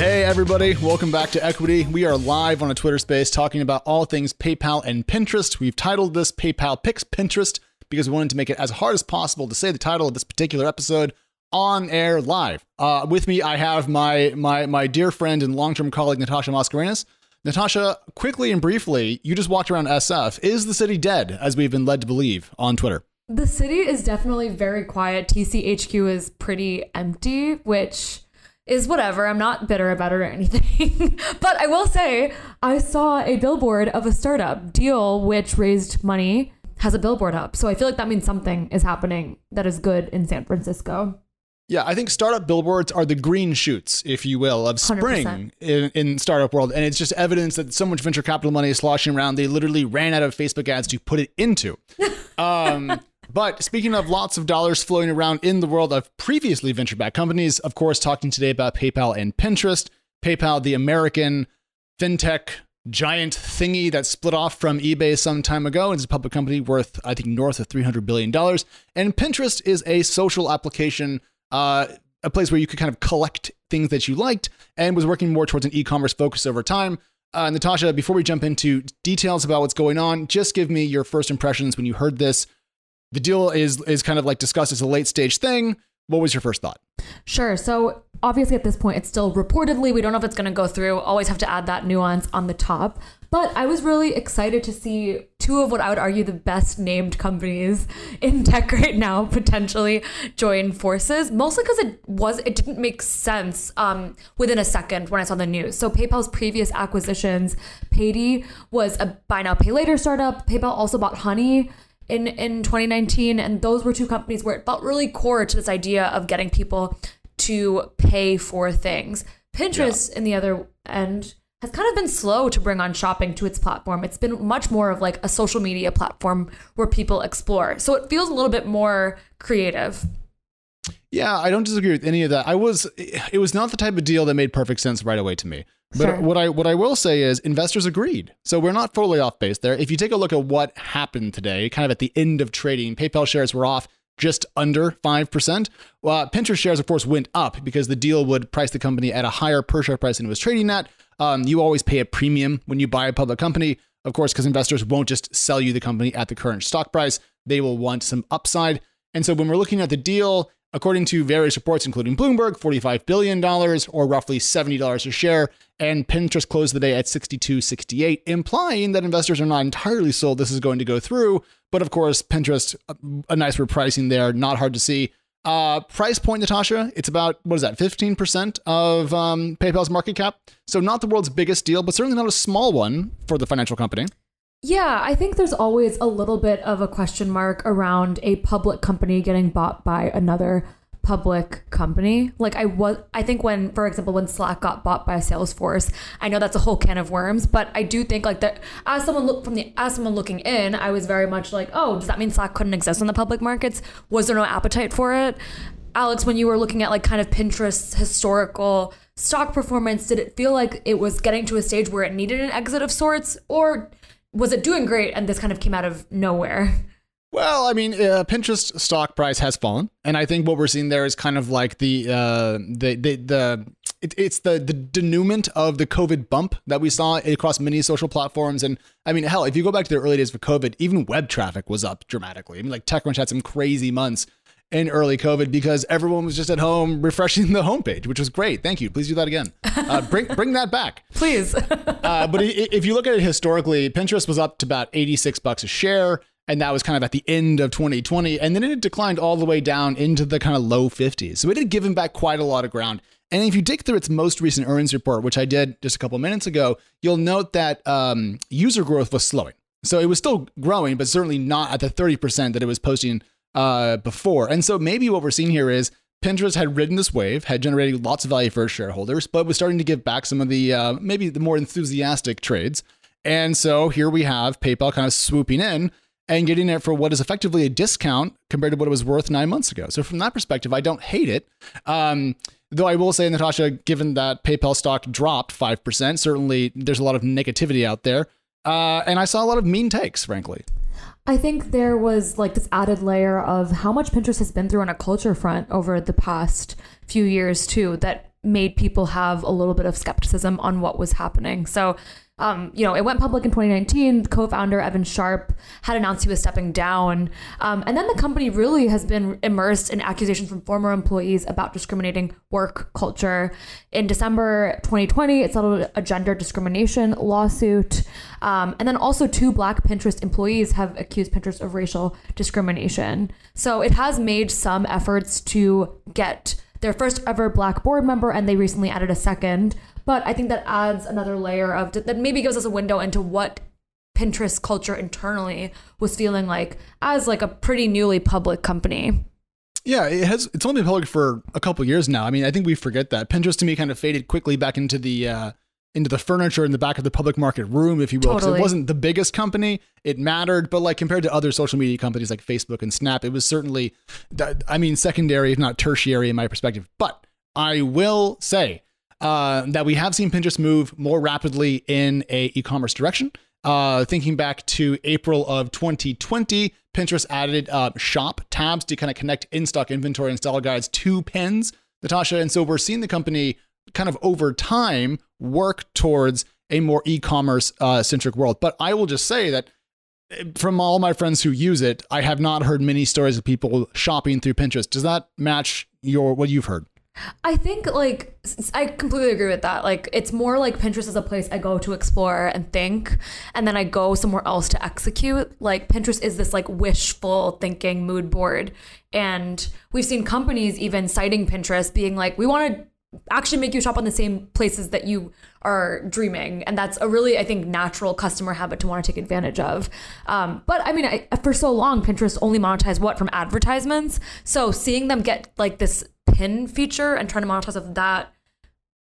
Hey, everybody, welcome back to Equity. We are live on a Twitter space talking about all things PayPal and Pinterest. We've titled this PayPal Picks Pinterest because we wanted to make it as hard as possible to say the title of this particular episode on air live. Uh, with me, I have my my my dear friend and long term colleague Natasha Mascarenhas. Natasha, quickly and briefly, you just walked around SF. Is the city dead, as we've been led to believe on Twitter? The city is definitely very quiet. TCHQ is pretty empty, which is whatever. I'm not bitter about it or anything. but I will say, I saw a billboard of a startup deal which raised money, has a billboard up. So I feel like that means something is happening that is good in San Francisco. Yeah, I think startup billboards are the green shoots, if you will, of spring in, in startup world. And it's just evidence that so much venture capital money is sloshing around. They literally ran out of Facebook ads to put it into. Um, but speaking of lots of dollars flowing around in the world of previously venture backed companies, of course, talking today about PayPal and Pinterest. PayPal, the American fintech giant thingy that split off from eBay some time ago. It's a public company worth, I think, north of $300 billion. And Pinterest is a social application, uh, a place where you could kind of collect things that you liked and was working more towards an e commerce focus over time. Uh, Natasha, before we jump into details about what's going on, just give me your first impressions when you heard this. The deal is is kind of like discussed as a late stage thing. What was your first thought? Sure. So obviously at this point it's still reportedly we don't know if it's going to go through. Always have to add that nuance on the top. But I was really excited to see two of what I would argue the best named companies in tech right now potentially join forces. Mostly because it was it didn't make sense um, within a second when I saw the news. So PayPal's previous acquisitions, Paidy was a buy now pay later startup. PayPal also bought Honey in in 2019 and those were two companies where it felt really core to this idea of getting people to pay for things. Pinterest, yeah. in the other end, has kind of been slow to bring on shopping to its platform. It's been much more of like a social media platform where people explore. So it feels a little bit more creative. Yeah, I don't disagree with any of that. I was it was not the type of deal that made perfect sense right away to me. But sure. what I what I will say is investors agreed. So we're not fully off base there. If you take a look at what happened today, kind of at the end of trading, PayPal shares were off just under 5%. Well, Pinterest shares, of course, went up because the deal would price the company at a higher per share price than it was trading at. Um, you always pay a premium when you buy a public company, of course, because investors won't just sell you the company at the current stock price. They will want some upside. And so when we're looking at the deal, According to various reports, including Bloomberg, $45 billion or roughly $70 a share, and Pinterest closed the day at 62.68, implying that investors are not entirely sold this is going to go through. But of course, Pinterest, a nice repricing there, not hard to see. Uh, price point, Natasha, it's about, what is that, 15% of um, PayPal's market cap? So not the world's biggest deal, but certainly not a small one for the financial company. Yeah, I think there's always a little bit of a question mark around a public company getting bought by another public company. Like I was I think when for example when Slack got bought by Salesforce, I know that's a whole can of worms, but I do think like that as someone look from the as someone looking in, I was very much like, "Oh, does that mean Slack couldn't exist in the public markets? Was there no appetite for it?" Alex, when you were looking at like kind of Pinterest's historical stock performance, did it feel like it was getting to a stage where it needed an exit of sorts or was it doing great and this kind of came out of nowhere? Well, I mean, uh, Pinterest stock price has fallen, and I think what we're seeing there is kind of like the uh, the the, the it, it's the the denouement of the COVID bump that we saw across many social platforms. And I mean, hell, if you go back to the early days of COVID, even web traffic was up dramatically. I mean, like TechCrunch had some crazy months in early COVID because everyone was just at home refreshing the homepage, which was great. Thank you. Please do that again. Uh, bring bring that back, please. uh, but if you look at it historically, Pinterest was up to about eighty six bucks a share, and that was kind of at the end of 2020, and then it declined all the way down into the kind of low 50s. So it had given back quite a lot of ground. And if you dig through its most recent earnings report, which I did just a couple minutes ago, you'll note that um, user growth was slowing. So it was still growing, but certainly not at the 30% that it was posting uh, before. And so maybe what we're seeing here is Pinterest had ridden this wave, had generated lots of value for its shareholders, but was starting to give back some of the uh, maybe the more enthusiastic trades. And so here we have PayPal kind of swooping in and getting it for what is effectively a discount compared to what it was worth nine months ago. So from that perspective, I don't hate it. Um, though I will say, Natasha, given that PayPal stock dropped 5%, certainly there's a lot of negativity out there. Uh, and I saw a lot of mean takes, frankly. I think there was like this added layer of how much Pinterest has been through on a culture front over the past few years too that made people have a little bit of skepticism on what was happening. So um, you know, it went public in 2019. Co-founder Evan Sharp had announced he was stepping down, um, and then the company really has been immersed in accusations from former employees about discriminating work culture. In December 2020, it settled a gender discrimination lawsuit, um, and then also two Black Pinterest employees have accused Pinterest of racial discrimination. So it has made some efforts to get their first ever Black board member, and they recently added a second. But I think that adds another layer of that maybe gives us a window into what Pinterest culture internally was feeling like as like a pretty newly public company. Yeah, it has. It's only been public for a couple years now. I mean, I think we forget that Pinterest to me kind of faded quickly back into the uh, into the furniture in the back of the public market room, if you will. Totally. It wasn't the biggest company. It mattered, but like compared to other social media companies like Facebook and Snap, it was certainly, I mean, secondary if not tertiary in my perspective. But I will say uh, that we have seen Pinterest move more rapidly in a e-commerce direction. Uh, thinking back to April of 2020, Pinterest added uh, shop tabs to kind of connect in-stock inventory and style guides to pins, Natasha. And so we're seeing the company kind of over time work towards a more e-commerce uh, centric world. But I will just say that eh, from all my friends who use it, I have not heard many stories of people shopping through Pinterest. Does that match your what you've heard? I think like I completely agree with that. Like it's more like Pinterest is a place I go to explore and think and then I go somewhere else to execute. Like Pinterest is this like wishful thinking mood board and we've seen companies even citing Pinterest being like we want to actually make you shop on the same places that you are dreaming and that's a really i think natural customer habit to want to take advantage of um, but i mean I, for so long pinterest only monetized what from advertisements so seeing them get like this pin feature and trying to monetize of that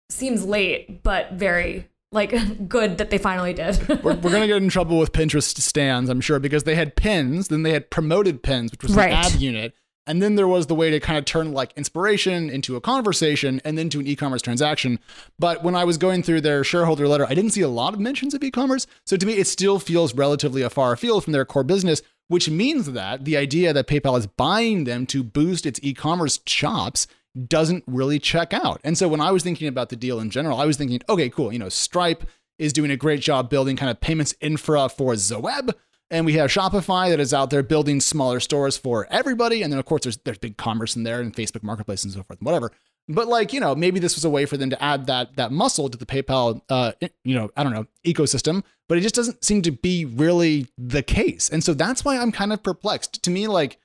seems late, but very like good that they finally did. we're, we're, gonna get in trouble with Pinterest stands, I'm sure, because they had pins, then they had promoted pins, which was right. an ad unit, and then there was the way to kind of turn like inspiration into a conversation and then to an e-commerce transaction. But when I was going through their shareholder letter, I didn't see a lot of mentions of e-commerce. So to me, it still feels relatively a far field from their core business, which means that the idea that PayPal is buying them to boost its e-commerce chops doesn't really check out. And so when I was thinking about the deal in general, I was thinking, okay, cool, you know, Stripe is doing a great job building kind of payments infra for the web. And we have Shopify that is out there building smaller stores for everybody. And then of course there's there's BigCommerce in there and Facebook marketplace and so forth and whatever. But like, you know, maybe this was a way for them to add that that muscle to the PayPal uh, you know, I don't know, ecosystem, but it just doesn't seem to be really the case. And so that's why I'm kind of perplexed. To me, like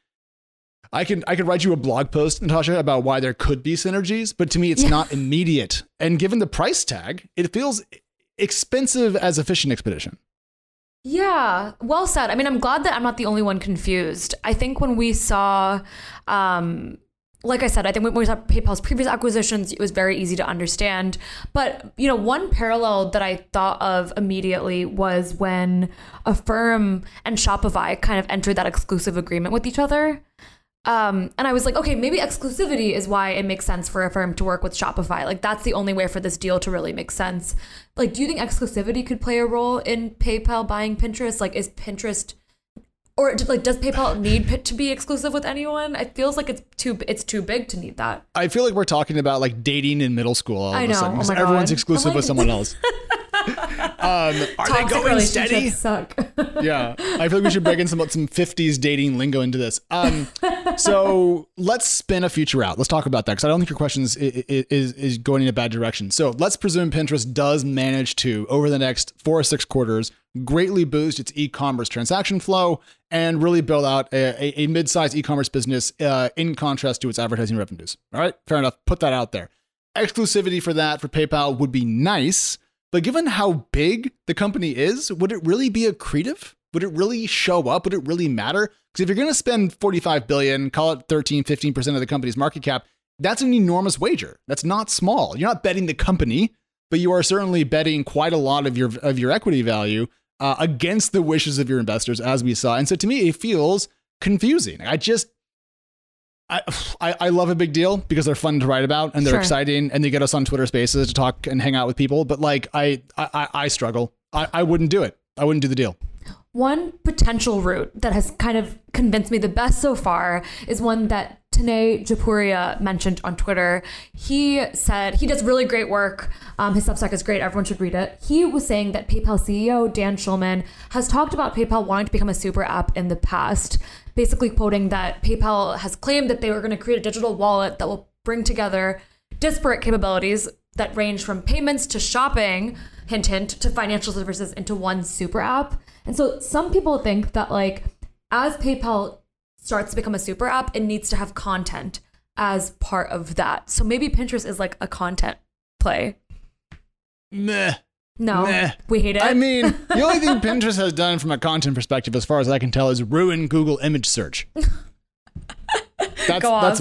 I can I could write you a blog post, Natasha, about why there could be synergies, but to me it's yeah. not immediate. And given the price tag, it feels expensive as a fishing expedition. Yeah, well said. I mean, I'm glad that I'm not the only one confused. I think when we saw um like I said, I think when we saw PayPal's previous acquisitions, it was very easy to understand. But you know, one parallel that I thought of immediately was when Affirm and Shopify kind of entered that exclusive agreement with each other. Um, and I was like, okay, maybe exclusivity is why it makes sense for Affirm to work with Shopify. Like that's the only way for this deal to really make sense. Like, do you think exclusivity could play a role in PayPal buying Pinterest? Like, is Pinterest or like does PayPal need to be exclusive with anyone? It feels like it's too it's too big to need that. I feel like we're talking about like dating in middle school all I of know. a sudden. Oh everyone's God. exclusive like, with someone else. Um, are Toxic they going steady? Suck. yeah, I feel like we should bring in some some '50s dating lingo into this. Um, so let's spin a future out. Let's talk about that because I don't think your question is, is is going in a bad direction. So let's presume Pinterest does manage to over the next four or six quarters greatly boost its e-commerce transaction flow and really build out a, a, a mid-sized e-commerce business uh, in contrast to its advertising revenues. All right, fair enough. Put that out there. Exclusivity for that for PayPal would be nice but given how big the company is, would it really be accretive? Would it really show up? Would it really matter? Because if you're going to spend 45 billion, call it 13, 15% of the company's market cap, that's an enormous wager. That's not small. You're not betting the company, but you are certainly betting quite a lot of your of your equity value uh, against the wishes of your investors, as we saw. And so to me, it feels confusing. I just I, I, love a big deal because they're fun to write about and they're sure. exciting and they get us on Twitter Spaces to talk and hang out with people. But like I I, I struggle. I, I wouldn't do it. I wouldn't do the deal. One potential route that has kind of convinced me the best so far is one that Tanay Jaipuria mentioned on Twitter. He said he does really great work. Um, his Substack is great. Everyone should read it. He was saying that PayPal CEO Dan Schulman has talked about PayPal wanting to become a super app in the past, basically quoting that PayPal has claimed that they were going to create a digital wallet that will bring together disparate capabilities that range from payments to shopping, hint hint, to financial services into one super app. And so some people think that like as PayPal starts to become a super app, it needs to have content as part of that. So maybe Pinterest is like a content play. Meh. No, Meh. we hate it. I mean, the only thing Pinterest has done from a content perspective, as far as I can tell, is ruin Google image search. That's, Go off.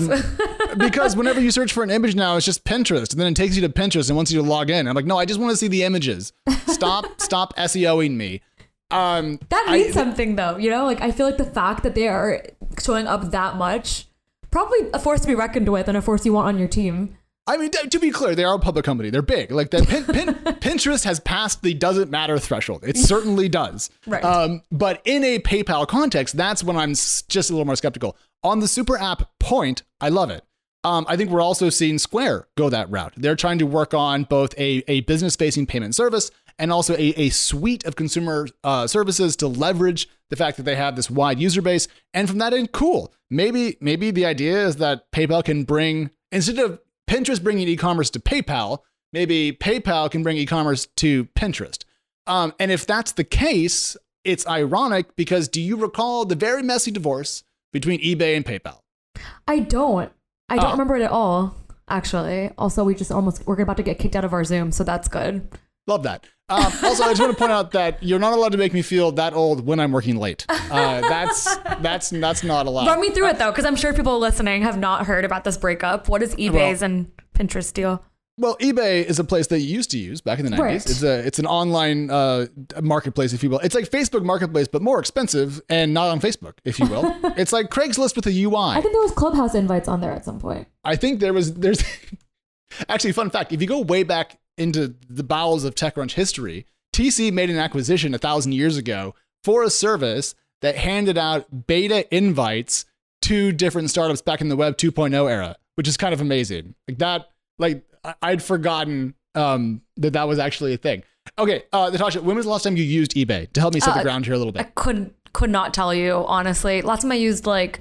because whenever you search for an image now, it's just Pinterest, and then it takes you to Pinterest and wants you to log in. I'm like, no, I just want to see the images. Stop, stop SEOing me. Um, that I- means something though, you know? Like I feel like the fact that they are showing up that much, probably a force to be reckoned with and a force you want on your team. I mean, to be clear, they are a public company. They're big. Like that, Pin, Pin, Pinterest has passed the doesn't matter threshold. It certainly does. Right. Um, but in a PayPal context, that's when I'm just a little more skeptical. On the super app point, I love it. Um, I think we're also seeing Square go that route. They're trying to work on both a, a business facing payment service and also a, a suite of consumer uh, services to leverage the fact that they have this wide user base. And from that end, cool. Maybe maybe the idea is that PayPal can bring instead of Pinterest bringing e-commerce to PayPal, maybe PayPal can bring e-commerce to Pinterest. Um, and if that's the case, it's ironic because do you recall the very messy divorce between eBay and PayPal? I don't. I don't Oh. remember it at all. Actually, also we just almost we're about to get kicked out of our Zoom, so that's good. Love that. Um, also, I just want to point out that you're not allowed to make me feel that old when I'm working late. Uh, that's that's that's not allowed. Run me through it though, because I'm sure people listening have not heard about this breakup. What is eBay's and Pinterest deal? Well, eBay is a place that you used to use back in the 90s. Right. It's a it's an online uh, marketplace, if you will. It's like Facebook Marketplace, but more expensive and not on Facebook, if you will. it's like Craigslist with a UI. I think there was Clubhouse invites on there at some point. I think there was there's actually fun fact. If you go way back into the bowels of TechCrunch history, TC made an acquisition a thousand years ago for a service that handed out beta invites to different startups back in the Web 2.0 era, which is kind of amazing. Like that, like I'd forgotten um, that that was actually a thing. Okay, uh, Natasha, when was the last time you used eBay to help me set the Uh, ground here a little bit? I bit? could could not tell you honestly. Last time I used like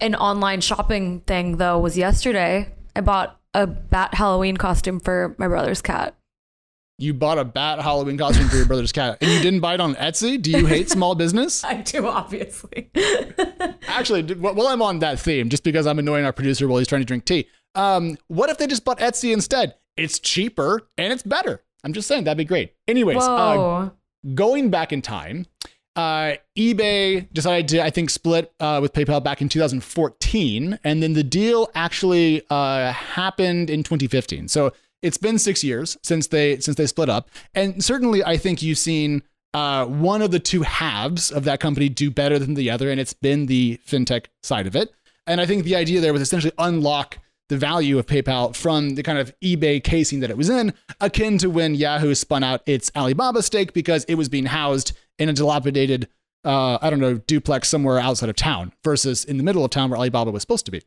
an online shopping thing though was yesterday. I bought a bat Halloween costume for my brother's cat. You bought a bat Halloween costume for your brother's cat, and you didn't buy it on Etsy. Do you hate small business? I do, obviously. Actually, while I'm on that theme, just because I'm annoying our producer while he's trying to drink tea, um, what if they just bought Etsy instead? It's cheaper and it's better. I'm just saying that'd be great. Anyways, uh, going back in time, uh, eBay decided to, I think, split uh, with PayPal back in 2014, and then the deal actually uh, happened in 2015. So it's been six years since they since they split up, and certainly I think you've seen uh, one of the two halves of that company do better than the other, and it's been the fintech side of it. And I think the idea there was essentially unlock the value of PayPal from the kind of eBay casing that it was in, akin to when Yahoo spun out its Alibaba stake because it was being housed in a dilapidated, uh, I don't know, duplex somewhere outside of town versus in the middle of town where Alibaba was supposed to be.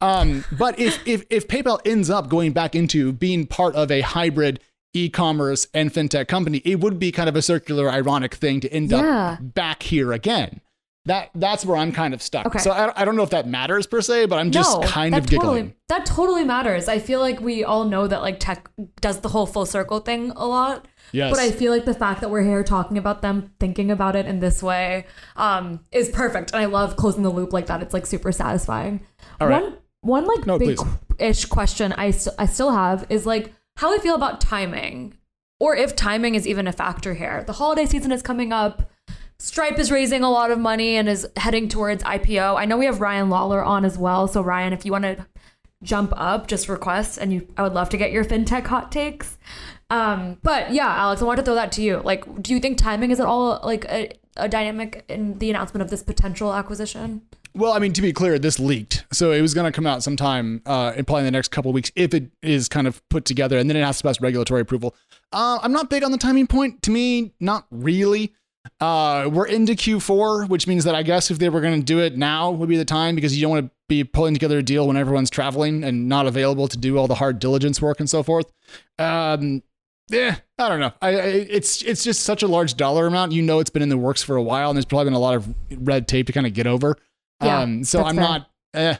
Um, but if, if if PayPal ends up going back into being part of a hybrid e-commerce and fintech company, it would be kind of a circular, ironic thing to end Yeah. up back here again. That that's where I'm kind of stuck. Okay. So I, I don't know if that matters per se, but I'm just no, kind of giggling. Totally, that totally matters. I feel like we all know that like tech does the whole full circle thing a lot. Yes. But I feel like the fact that we're here talking about them, thinking about it in this way, um, is perfect. And I love closing the loop like that. It's like super satisfying. All right. One one like No, big please. ish question I st- I still have is like how I feel about timing, or if timing is even a factor here. The holiday season is coming up. Stripe is raising a lot of money and is heading towards IPO. I know we have Ryan Lawler on as well. So Ryan, if you want to jump up, just request, and you, I would love to get your fintech hot takes. Um, but yeah, Alex, I want to throw that to you. Like, do you think timing is at all like a, a dynamic in the announcement of this potential acquisition? Well, I mean, to be clear, this leaked, so it was going to come out sometime uh, in probably the next couple weeks if it is kind of put together, and then it has to pass regulatory approval. Uh, I'm not big on the timing point. To me, not really. Uh, we're into Q4, which means that I guess if they were going to do it now would be the time because you don't want to be pulling together a deal when everyone's traveling and not available to do all the hard diligence work and so forth. Um, yeah, I don't know. I, I, it's it's just such a large dollar amount. You know, it's been in the works for a while, and there's probably been a lot of red tape to kind of get over. Yeah, um, so I'm fair. not. Eh.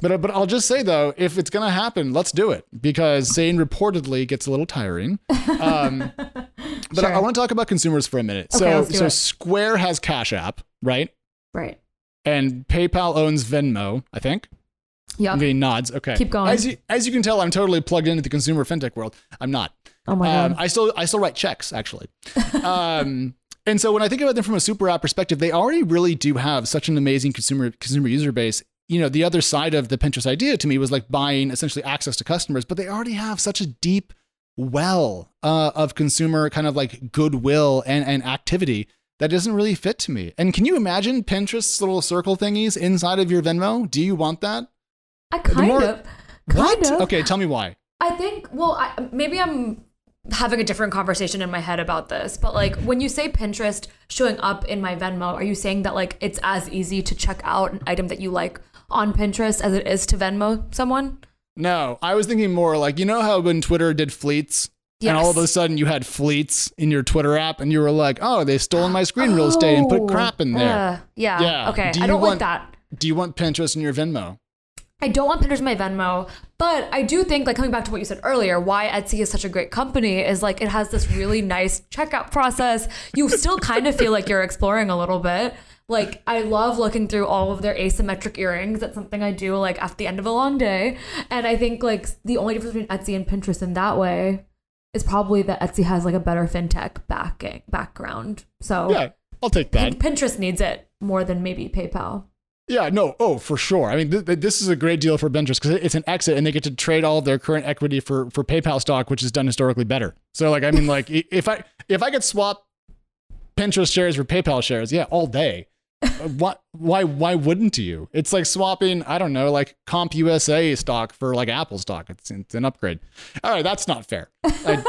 But but I'll just say though, if it's gonna happen, let's do it because saying reportedly gets a little tiring. Um, but Sure. I, want to talk about consumers for a minute. Okay, so so it. Square has Cash App, right? Right. And PayPal owns Venmo, I think. Yeah. I'm getting nods. Okay. Keep going. As you, as you can tell, I'm totally plugged into the consumer fintech world. I'm not. Oh my Um, god. I still I still write checks actually. um, and so when I think about them from a super app perspective, they already really do have such an amazing consumer consumer user base. You know, the other side of the Pinterest idea to me was like buying essentially access to customers, but they already have such a deep well uh, of consumer kind of like goodwill and, and activity that doesn't really fit to me. And can you imagine Pinterest's little circle thingies inside of your Venmo? Do you want that? I kind more- of. Kind what? of. Okay, tell me why. I think, well, I, maybe I'm having a different conversation in my head about this, but like when you say Pinterest showing up in my Venmo, are you saying that like it's as easy to check out an item that you like on Pinterest as it is to Venmo someone? No, I was thinking more like you know how when Twitter did fleets, and all of a sudden you had fleets in your Twitter app, and you were like, "Oh, they stole my screen real estate and put Oh, crap in there." uh, yeah. Yeah. Okay. Do I don't want- like that. Do you want Pinterest in your Venmo? I don't want Pinterest in my Venmo, but I do think, like coming back to what you said earlier, why Etsy is such a great company is like it has this really nice checkout process. You still kind of feel like you're exploring a little bit. Like I love looking through all of their asymmetric earrings. That's something I do like at the end of a long day. And I think like the only difference between Etsy and Pinterest in that way is probably that Etsy has like a better fintech backing background. So Yeah, I'll take that. Pinterest needs it more than maybe PayPal. Yeah, no, oh, for sure. I mean, th- th- this is a great deal for Pinterest because it's an exit, and they get to trade all of their current equity for for PayPal stock, which is done historically better. So, like, I mean, like, if I if I could swap Pinterest shares for PayPal shares, yeah, all day. Why why why wouldn't you? It's like swapping, I don't know, like CompUSA stock for like Apple stock. It's, it's an upgrade. All right, that's not fair. I,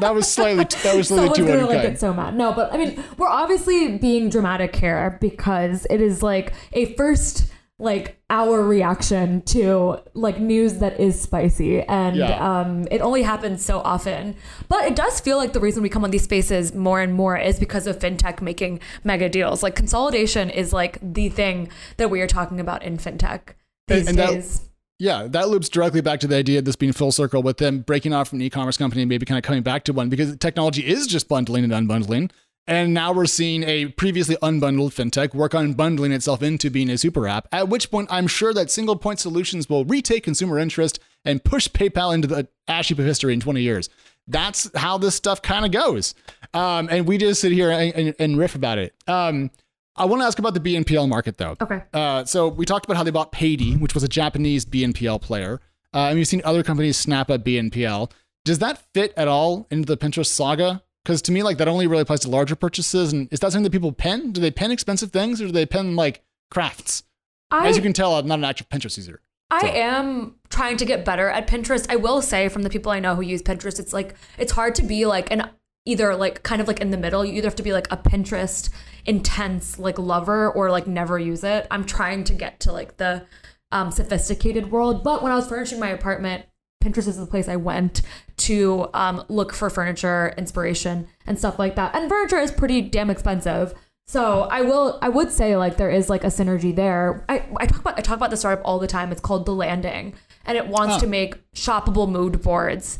that was slightly that was slightly Someone's too gonna like it so mad. No, but I mean, we're obviously being dramatic here because it is like a first like our reaction to like news that is spicy and Yeah. um it only happens so often but it does feel like the reason we come on these spaces more and more is because of fintech making mega deals like consolidation is like the thing that we are talking about in fintech these And- and that- days Yeah, that loops directly back to the idea of this being full circle with them breaking off from an e-commerce company and maybe kind of coming back to one because technology is just bundling and unbundling. And now we're seeing a previously unbundled fintech work on bundling itself into being a super app, at which point I'm sure that single point solutions will retake consumer interest and push PayPal into the ash heap of history in 20 years. That's how this stuff kind of goes. Um, and we just sit here and, and, and riff about it. Um, I want to ask about the BNPL market though. okay Uh, so we talked about how they bought Paidy, which was a Japanese BNPL player, uh, and we've seen other companies snap up BNPL. Does that fit at all into the Pinterest saga? Because to me, like that only really applies to larger purchases. And is that something that people pen? Do they pen expensive things, or do they pen like crafts? I, As you can tell, I'm not an actual Pinterest user. I So- am trying to get better at Pinterest. I will say from the people I know who use Pinterest, it's like it's hard to be like an either like kind of like in the middle. You either have to be like a Pinterest intense like lover or like never use it. I'm trying to get to like the um, sophisticated world. But when I was furnishing my apartment, Pinterest is the place I went to um, look for furniture, inspiration, and stuff like that. And furniture is pretty damn expensive. So I will, I would say like there is like a synergy there. I, I talk about I talk about the startup all the time. It's called The Landing, and it wants Oh. to make shoppable mood boards.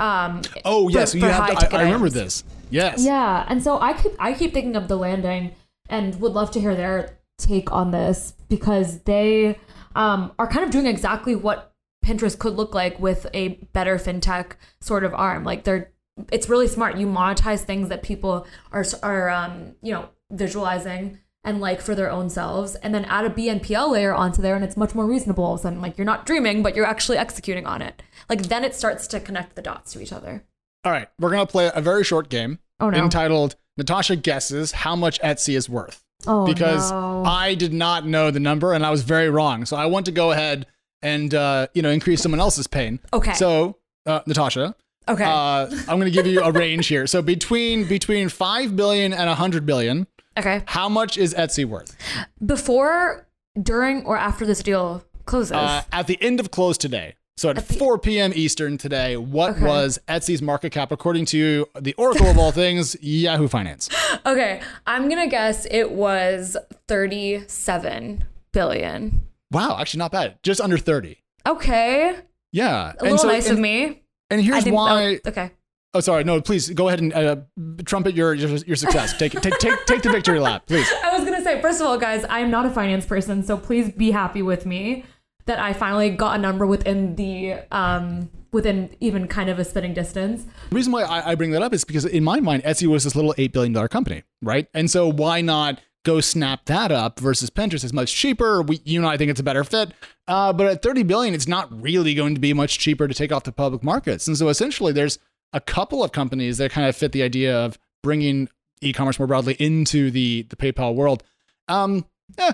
Um, Oh for- yes, you for have. To, I, I remember this. Yes. Yeah, and so I keep I keep thinking of the landing and would love to hear their take on this because they um, are kind of doing exactly what Pinterest could look like with a better fintech sort of arm. Like they're it's really smart. You monetize things that people are are um, you know visualizing and like for their own selves, and then add a BNPL layer onto there, and it's much more reasonable. All of a sudden, like you're not dreaming, but you're actually executing on it. Like then it starts to connect the dots to each other. All right, we're gonna play a very short game Oh no! entitled "Natasha guesses how much Etsy is worth." oh because no. I did not know the number and I was very wrong. So I want to go ahead and uh, you know increase someone else's pain. Okay. So uh, Natasha, okay. uh, I'm going to give you a range here. So between between five billion and a hundred billion, Okay. How much is Etsy worth? Before, during, or after this deal closes? Uh, at the end of close today, so at, the- 4 p.m. Eastern today, what Okay. was Etsy's market cap according to the Oracle of all things, Yahoo Finance? okay. I'm going to guess it was 37 billion. Wow, actually not bad. Just under 30. Okay. Yeah. A little nice and, of me. And here's why. that- okay. Oh, sorry. No, please go ahead and uh, trumpet your your, your success. Take, take take take the victory lap, please. I was gonna say, first of all, guys, I am not a finance person, so please be happy with me that I finally got a number within the um within even kind of a spitting distance. The reason why I, I bring that up is because in my mind, Etsy was this little eight billion dollar company, right? And so why not go snap that up versus Pinterest? is much cheaper. We, you know, I think it's a better fit. Uh, but at thirty billion, it's not really going to be much cheaper to take off the public markets. And so essentially, there's a couple of companies that kind of fit the idea of bringing e-commerce more broadly into the the PayPal world. Um, eh,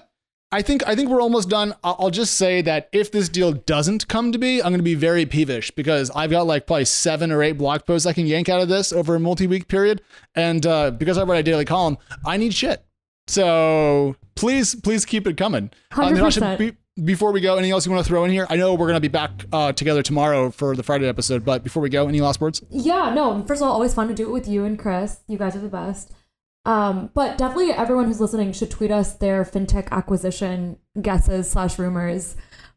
I think I think we're almost done. I'll, I'll just say that if this deal doesn't come to be, I'm going to be very peevish because I've got like probably seven or eight blog posts I can yank out of this over a multi-week period, and uh, because I write a daily column, I need shit. So please, please keep it coming. Uh, 100%. be- before we go, anything else you want to throw in here? I know we're going to be back uh, together tomorrow for the Friday episode, but before we go, any last words? Yeah, no. First of all, always fun to do it with you and Chris. You guys are the best. Um, but definitely everyone who's listening should tweet us their fintech acquisition guesses slash rumors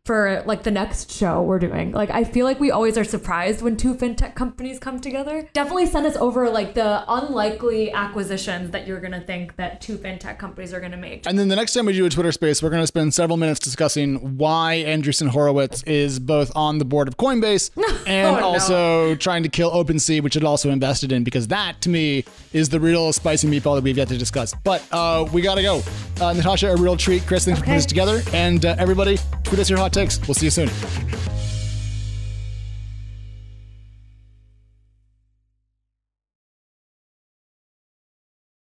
for like the next show we're doing. Like I feel like we always are surprised when two fintech companies come together. Definitely send us over like the unlikely acquisitions that you're gonna think that two fintech companies are gonna make. And then the next time we do a Twitter space, we're going to spend several minutes discussing why Andreessen Horowitz is both on the board of Coinbase and Oh, no. also trying to kill OpenSea, which it also invested in, because that to me is the real spicy meatball that we've yet to discuss. But uh, we got to go. Uh, Natasha, a real treat. Chris, thanks for putting this together. And uh, everybody, tweet us your hot Thanks. We'll see you soon.